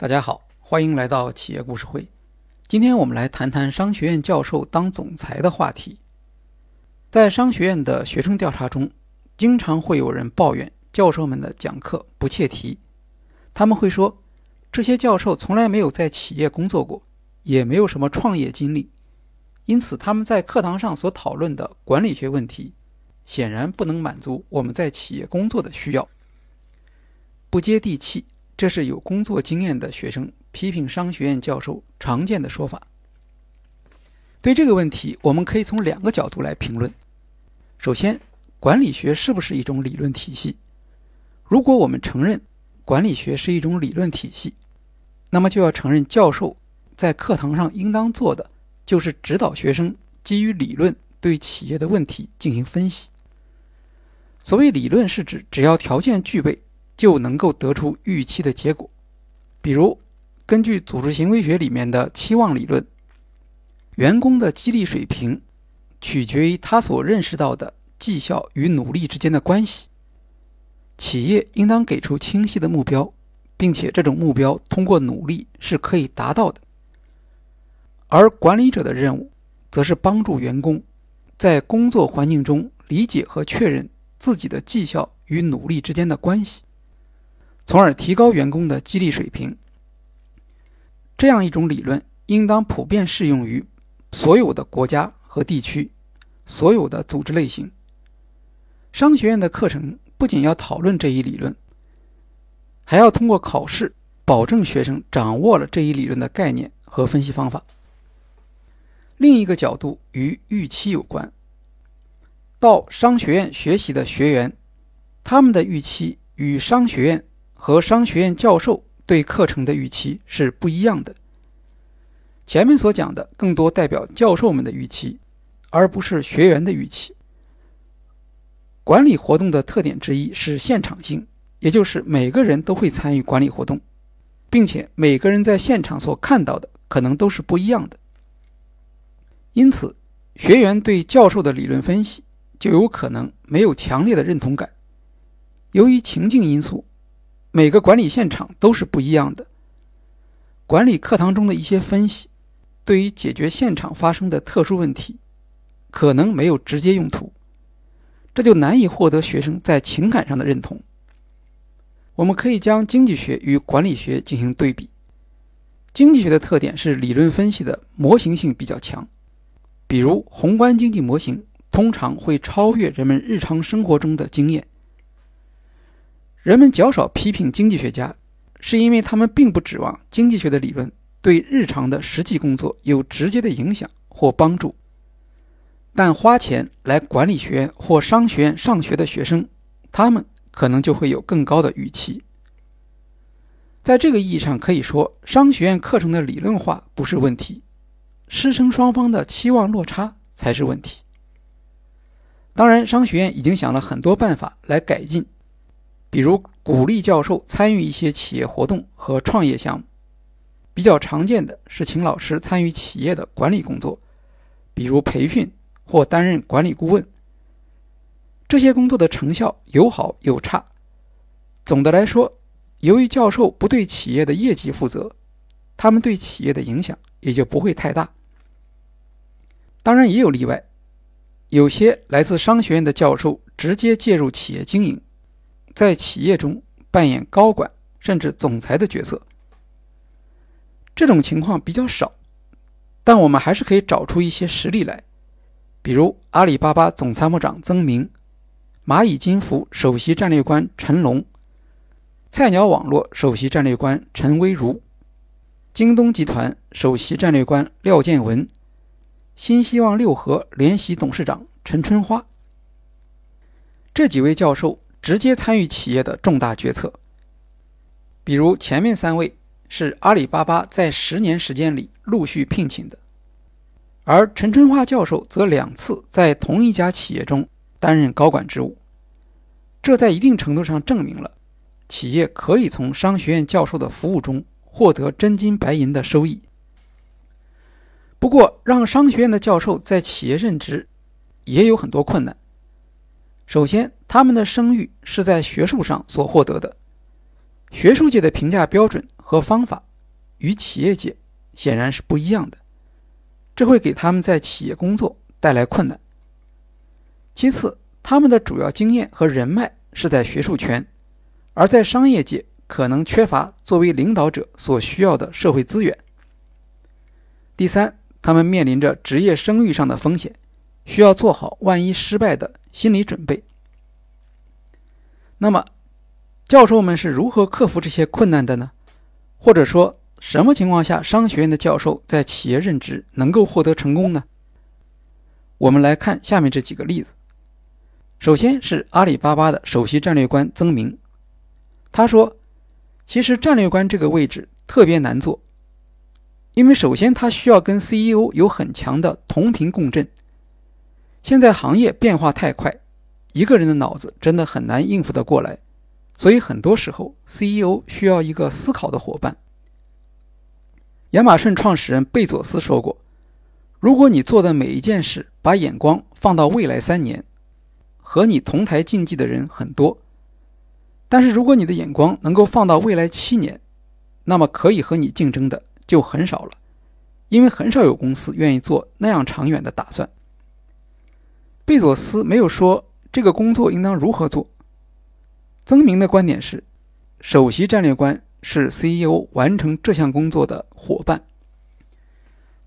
大家好，欢迎来到企业故事会。今天我们来谈谈商学院教授当总裁的话题。在商学院的学生调查中，经常会有人抱怨教授们的讲课不切题。他们会说，这些教授从来没有在企业工作过，也没有什么创业经历，因此他们在课堂上所讨论的管理学问题，显然不能满足我们在企业工作的需要，不接地气。这是有工作经验的学生批评商学院教授常见的说法。对这个问题，我们可以从两个角度来评论。首先，管理学是不是一种理论体系？如果我们承认管理学是一种理论体系，那么就要承认教授在课堂上应当做的就是指导学生基于理论对企业的问题进行分析。所谓理论，是指只要条件具备。就能够得出预期的结果。比如，根据组织行为学里面的期望理论，员工的激励水平取决于他所认识到的绩效与努力之间的关系。企业应当给出清晰的目标，并且这种目标通过努力是可以达到的。而管理者的任务，则是帮助员工在工作环境中理解和确认自己的绩效与努力之间的关系。从而提高员工的激励水平。这样一种理论应当普遍适用于所有的国家和地区、所有的组织类型。商学院的课程不仅要讨论这一理论，还要通过考试保证学生掌握了这一理论的概念和分析方法。另一个角度与预期有关。到商学院学习的学员，他们的预期与商学院。和商学院教授对课程的预期是不一样的。前面所讲的更多代表教授们的预期，而不是学员的预期。管理活动的特点之一是现场性，也就是每个人都会参与管理活动，并且每个人在现场所看到的可能都是不一样的。因此，学员对教授的理论分析就有可能没有强烈的认同感。由于情境因素。每个管理现场都是不一样的。管理课堂中的一些分析，对于解决现场发生的特殊问题，可能没有直接用途，这就难以获得学生在情感上的认同。我们可以将经济学与管理学进行对比。经济学的特点是理论分析的模型性比较强，比如宏观经济模型通常会超越人们日常生活中的经验。人们较少批评经济学家，是因为他们并不指望经济学的理论对日常的实际工作有直接的影响或帮助。但花钱来管理学院或商学院上学的学生，他们可能就会有更高的预期。在这个意义上，可以说商学院课程的理论化不是问题，师生双方的期望落差才是问题。当然，商学院已经想了很多办法来改进。比如鼓励教授参与一些企业活动和创业项目，比较常见的是请老师参与企业的管理工作，比如培训或担任管理顾问。这些工作的成效有好有差。总的来说，由于教授不对企业的业绩负责，他们对企业的影响也就不会太大。当然也有例外，有些来自商学院的教授直接介入企业经营。在企业中扮演高管甚至总裁的角色，这种情况比较少，但我们还是可以找出一些实例来，比如阿里巴巴总参谋长曾明、蚂蚁金服首席战略官陈龙、菜鸟网络首席战略官陈威如、京东集团首席战略官廖建文、新希望六合联席董事长陈春花这几位教授。直接参与企业的重大决策，比如前面三位是阿里巴巴在十年时间里陆续聘请的，而陈春花教授则两次在同一家企业中担任高管职务，这在一定程度上证明了企业可以从商学院教授的服务中获得真金白银的收益。不过，让商学院的教授在企业任职也有很多困难。首先，他们的声誉是在学术上所获得的，学术界的评价标准和方法与企业界显然是不一样的，这会给他们在企业工作带来困难。其次，他们的主要经验和人脉是在学术圈，而在商业界可能缺乏作为领导者所需要的社会资源。第三，他们面临着职业声誉上的风险，需要做好万一失败的心理准备。那么，教授们是如何克服这些困难的呢？或者说，什么情况下商学院的教授在企业任职能够获得成功呢？我们来看下面这几个例子。首先是阿里巴巴的首席战略官曾明，他说：“其实战略官这个位置特别难做，因为首先他需要跟 CEO 有很强的同频共振。现在行业变化太快，一个人的脑子真的很难应付得过来，所以很多时候 CEO 需要一个思考的伙伴。”亚马逊创始人贝佐斯说过：“如果你做的每一件事把眼光放到未来三年。”和你同台竞技的人很多，但是如果你的眼光能够放到未来七年，那么可以和你竞争的就很少了，因为很少有公司愿意做那样长远的打算。贝佐斯没有说这个工作应当如何做。曾明的观点是，首席战略官是 CEO 完成这项工作的伙伴。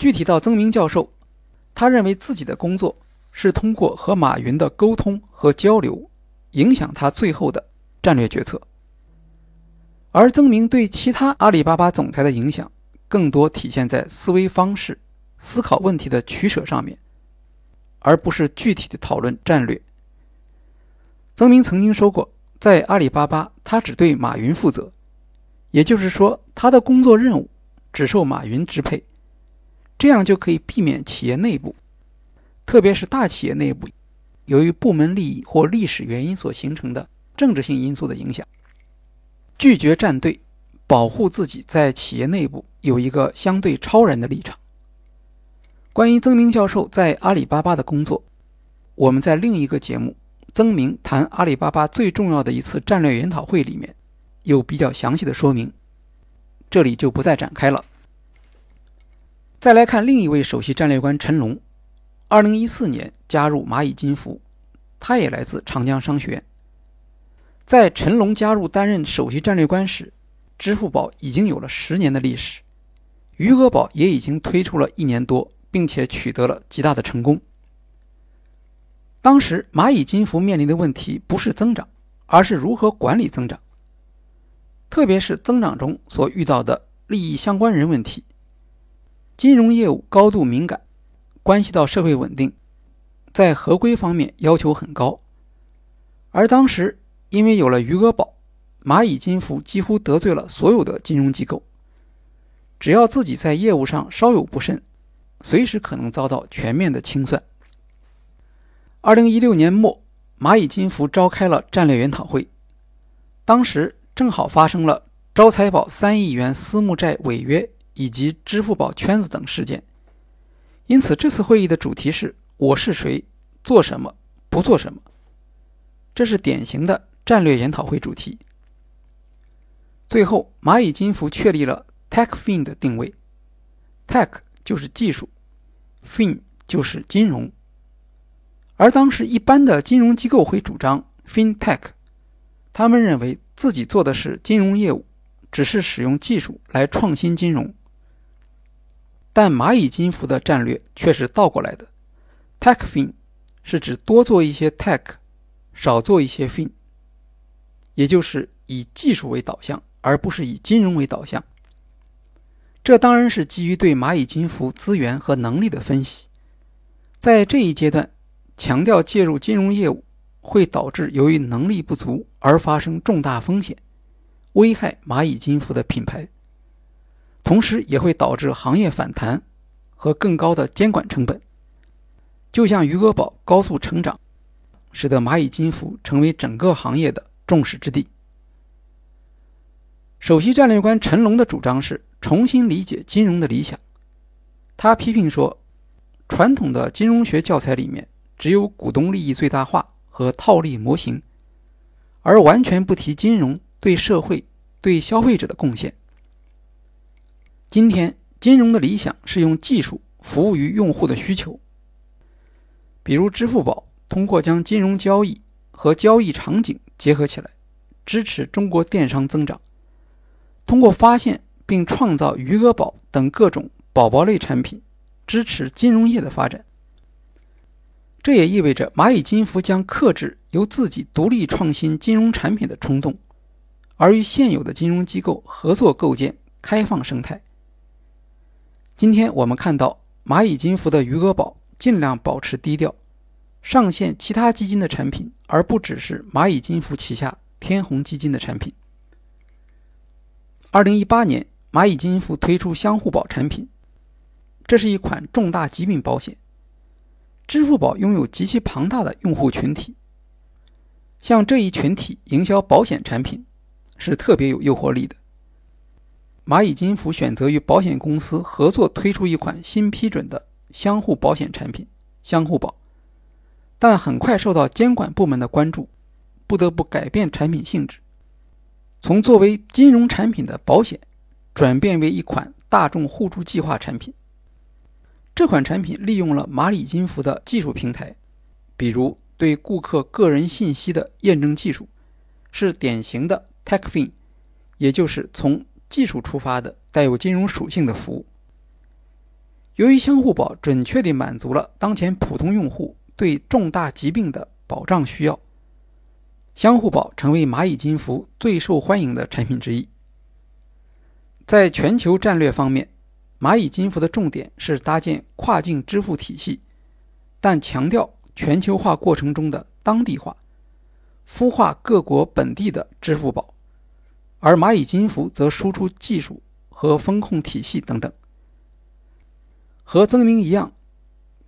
具体到曾明教授，他认为自己的工作。是通过和马云的沟通和交流，影响他最后的战略决策。而曾明对其他阿里巴巴总裁的影响，更多体现在思维方式、思考问题的取舍上面，而不是具体的讨论战略。曾明曾经说过，在阿里巴巴，他只对马云负责，也就是说，他的工作任务只受马云支配，这样就可以避免企业内部。特别是大企业内部，由于部门利益或历史原因所形成的政治性因素的影响，拒绝站队，保护自己在企业内部有一个相对超然的立场。关于曾明教授在阿里巴巴的工作，我们在另一个节目《曾明谈阿里巴巴最重要的一次战略研讨会》里面有比较详细的说明，这里就不再展开了。再来看另一位首席战略官陈龙。二零一四年加入蚂蚁金服，他也来自长江商学院。在陈龙加入担任首席战略官时，支付宝已经有了十年的历史，余额宝也已经推出了一年多，并且取得了极大的成功。当时蚂蚁金服面临的问题不是增长，而是如何管理增长，特别是增长中所遇到的利益相关人问题。金融业务高度敏感。关系到社会稳定，在合规方面要求很高。而当时因为有了余额宝，蚂蚁金服几乎得罪了所有的金融机构。只要自己在业务上稍有不慎，随时可能遭到全面的清算。二零一六年末，蚂蚁金服召开了战略研讨会，当时正好发生了招财宝三亿元私募债违约以及支付宝圈子等事件。因此，这次会议的主题是“我是谁，做什么，不做什么”。这是典型的战略研讨会主题。最后，蚂蚁金服确立了 TechFin 的定位，Tech 就是技术，Fin 就是金融。而当时一般的金融机构会主张 FinTech，他们认为自己做的是金融业务，只是使用技术来创新金融。但蚂蚁金服的战略却是倒过来的，TechFin 是指多做一些 Tech，少做一些 Fin，也就是以技术为导向，而不是以金融为导向。这当然是基于对蚂蚁金服资源和能力的分析。在这一阶段，强调介入金融业务会导致由于能力不足而发生重大风险，危害蚂蚁金服的品牌。同时也会导致行业反弹和更高的监管成本，就像余额宝高速成长，使得蚂蚁金服成为整个行业的众矢之的。首席战略官陈龙的主张是重新理解金融的理想。他批评说，传统的金融学教材里面只有股东利益最大化和套利模型，而完全不提金融对社会、对消费者的贡献。今天，金融的理想是用技术服务于用户的需求。比如，支付宝通过将金融交易和交易场景结合起来，支持中国电商增长。通过发现并创造余额宝等各种宝宝类产品，支持金融业的发展。这也意味着蚂蚁金服将克制由自己独立创新金融产品的冲动，而与现有的金融机构合作构建开放生态。今天我们看到蚂蚁金服的余额宝尽量保持低调，上线其他基金的产品，而不只是蚂蚁金服旗下天弘基金的产品。二零一八年，蚂蚁金服推出相互保产品，这是一款重大疾病保险。支付宝拥有极其庞大的用户群体，向这一群体营销保险产品是特别有诱惑力的。蚂蚁金服选择与保险公司合作推出一款新批准的相互保险产品——相互保，但很快受到监管部门的关注，不得不改变产品性质，从作为金融产品的保险转变为一款大众互助计划产品。这款产品利用了蚂蚁金服的技术平台，比如对顾客个人信息的验证技术，是典型的 TechFin，也就是从技术出发的带有金融属性的服务。由于相互保准确地满足了当前普通用户对重大疾病的保障需要，相互保成为蚂蚁金服最受欢迎的产品之一。在全球战略方面。蚂蚁金服的重点是搭建跨境支付体系，但强调全球化过程中的当地化，孵化各国本地的支付宝，而蚂蚁金服则输出技术和风控体系等等。和曾明一样，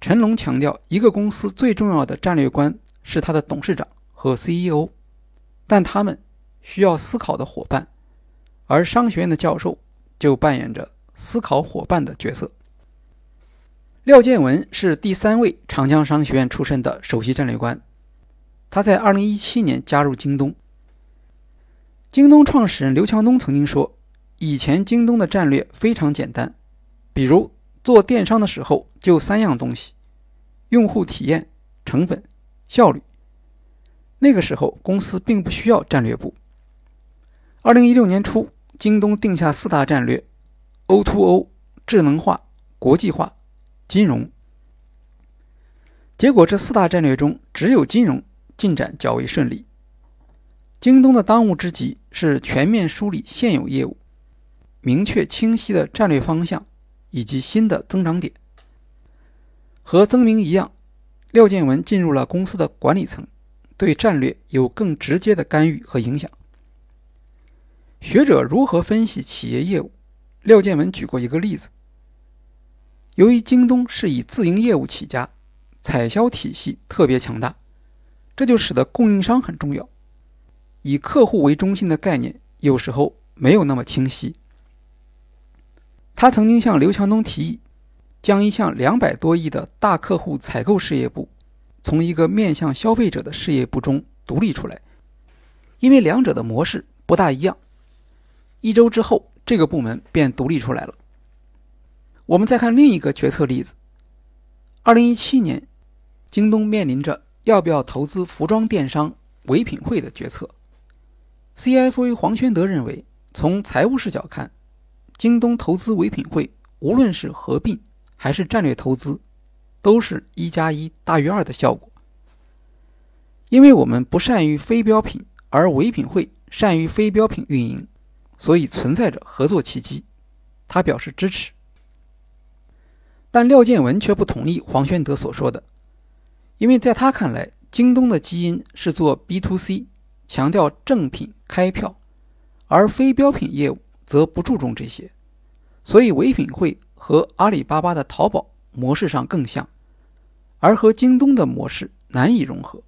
陈龙强调，一个公司最重要的战略观是他的董事长和 CEO，但他们需要思考的伙伴，而商学院的教授就扮演着。思考伙伴的角色。廖建文是第三位长江商学院出身的首席战略官，他在2017年加入京东。京东创始人刘强东曾经说：“以前京东的战略非常简单，比如做电商的时候就三样东西：用户体验、成本、效率。那个时候公司并不需要战略部。”2016 年初，京东定下四大战略。O2O、智能化、国际化、金融。结果，这四大战略中只有金融进展较为顺利。京东的当务之急是全面梳理现有业务，明确清晰的战略方向以及新的增长点。和曾明一样，廖建文进入了公司的管理层，对战略有更直接的干预和影响。学者如何分析企业业务？廖建文举过一个例子：由于京东是以自营业务起家，采销体系特别强大，这就使得供应商很重要。以客户为中心的概念有时候没有那么清晰。他曾经向刘强东提议，将一项两百多亿的大客户采购事业部，从一个面向消费者的事业部中独立出来，因为两者的模式不大一样。一周之后。这个部门便独立出来了。我们再看另一个决策例子：二零一七年，京东面临着要不要投资服装电商唯品会的决策。CFO 黄宣德认为，从财务视角看，京东投资唯品会，无论是合并还是战略投资，都是一加一大于二的效果。因为我们不善于非标品，而唯品会善于非标品运营。所以存在着合作契机，他表示支持。但廖建文却不同意黄宣德所说的，因为在他看来，京东的基因是做 B to C，强调正品开票，而非标品业务则不注重这些，所以唯品会和阿里巴巴的淘宝模式上更像，而和京东的模式难以融合。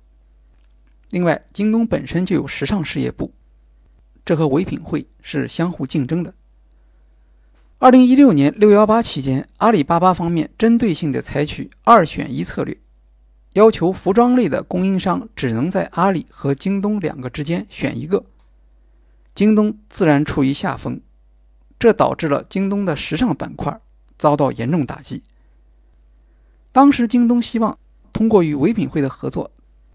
另外，京东本身就有时尚事业部。这和唯品会是相互竞争的。二零一六年六幺八期间，阿里巴巴方面针对性的采取二选一策略，要求服装类的供应商只能在阿里和京东两个之间选一个。京东自然处于下风，这导致了京东的时尚板块遭到严重打击。当时，京东希望通过与唯品会的合作，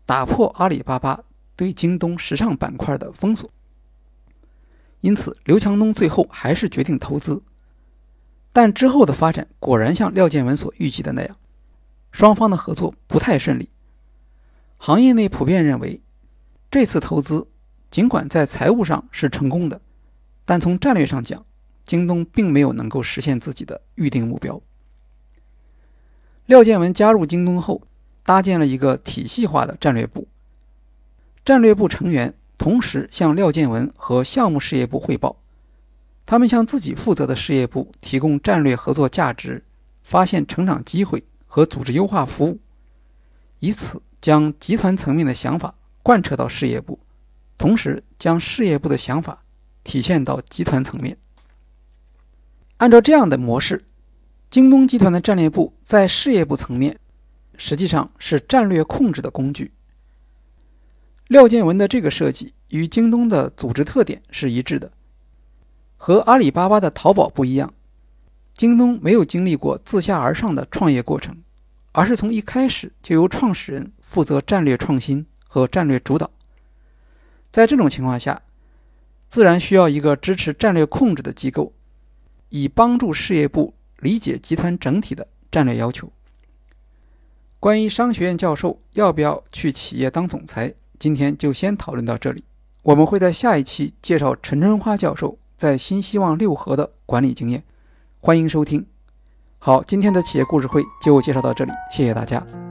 打破阿里巴巴对京东时尚板块的封锁。因此，刘强东最后还是决定投资。但之后的发展果然像廖建文所预计的那样，双方的合作不太顺利。行业内普遍认为，这次投资尽管在财务上是成功的，但从战略上讲，京东并没有能够实现自己的预定目标。廖建文加入京东后，搭建了一个体系化的战略部。战略部成员同时向廖建文和项目事业部汇报，他们向自己负责的事业部提供战略合作价值、发现成长机会和组织优化服务，以此将集团层面的想法贯彻到事业部，同时将事业部的想法体现到集团层面。按照这样的模式。京东集团的战略部在事业部层面，实际上是战略控制的工具。廖建文的这个设计与京东的组织特点是一致的。和阿里巴巴的淘宝不一样，京东没有经历过自下而上的创业过程，而是从一开始就由创始人负责战略创新和战略主导。在这种情况下，自然需要一个支持战略控制的机构，以帮助事业部。理解集团整体的战略要求。关于商学院教授要不要去企业当总裁，今天就先讨论到这里。我们会在下一期介绍陈春花教授在新希望六合的管理经验，欢迎收听。好，今天的企业故事会就介绍到这里，谢谢大家。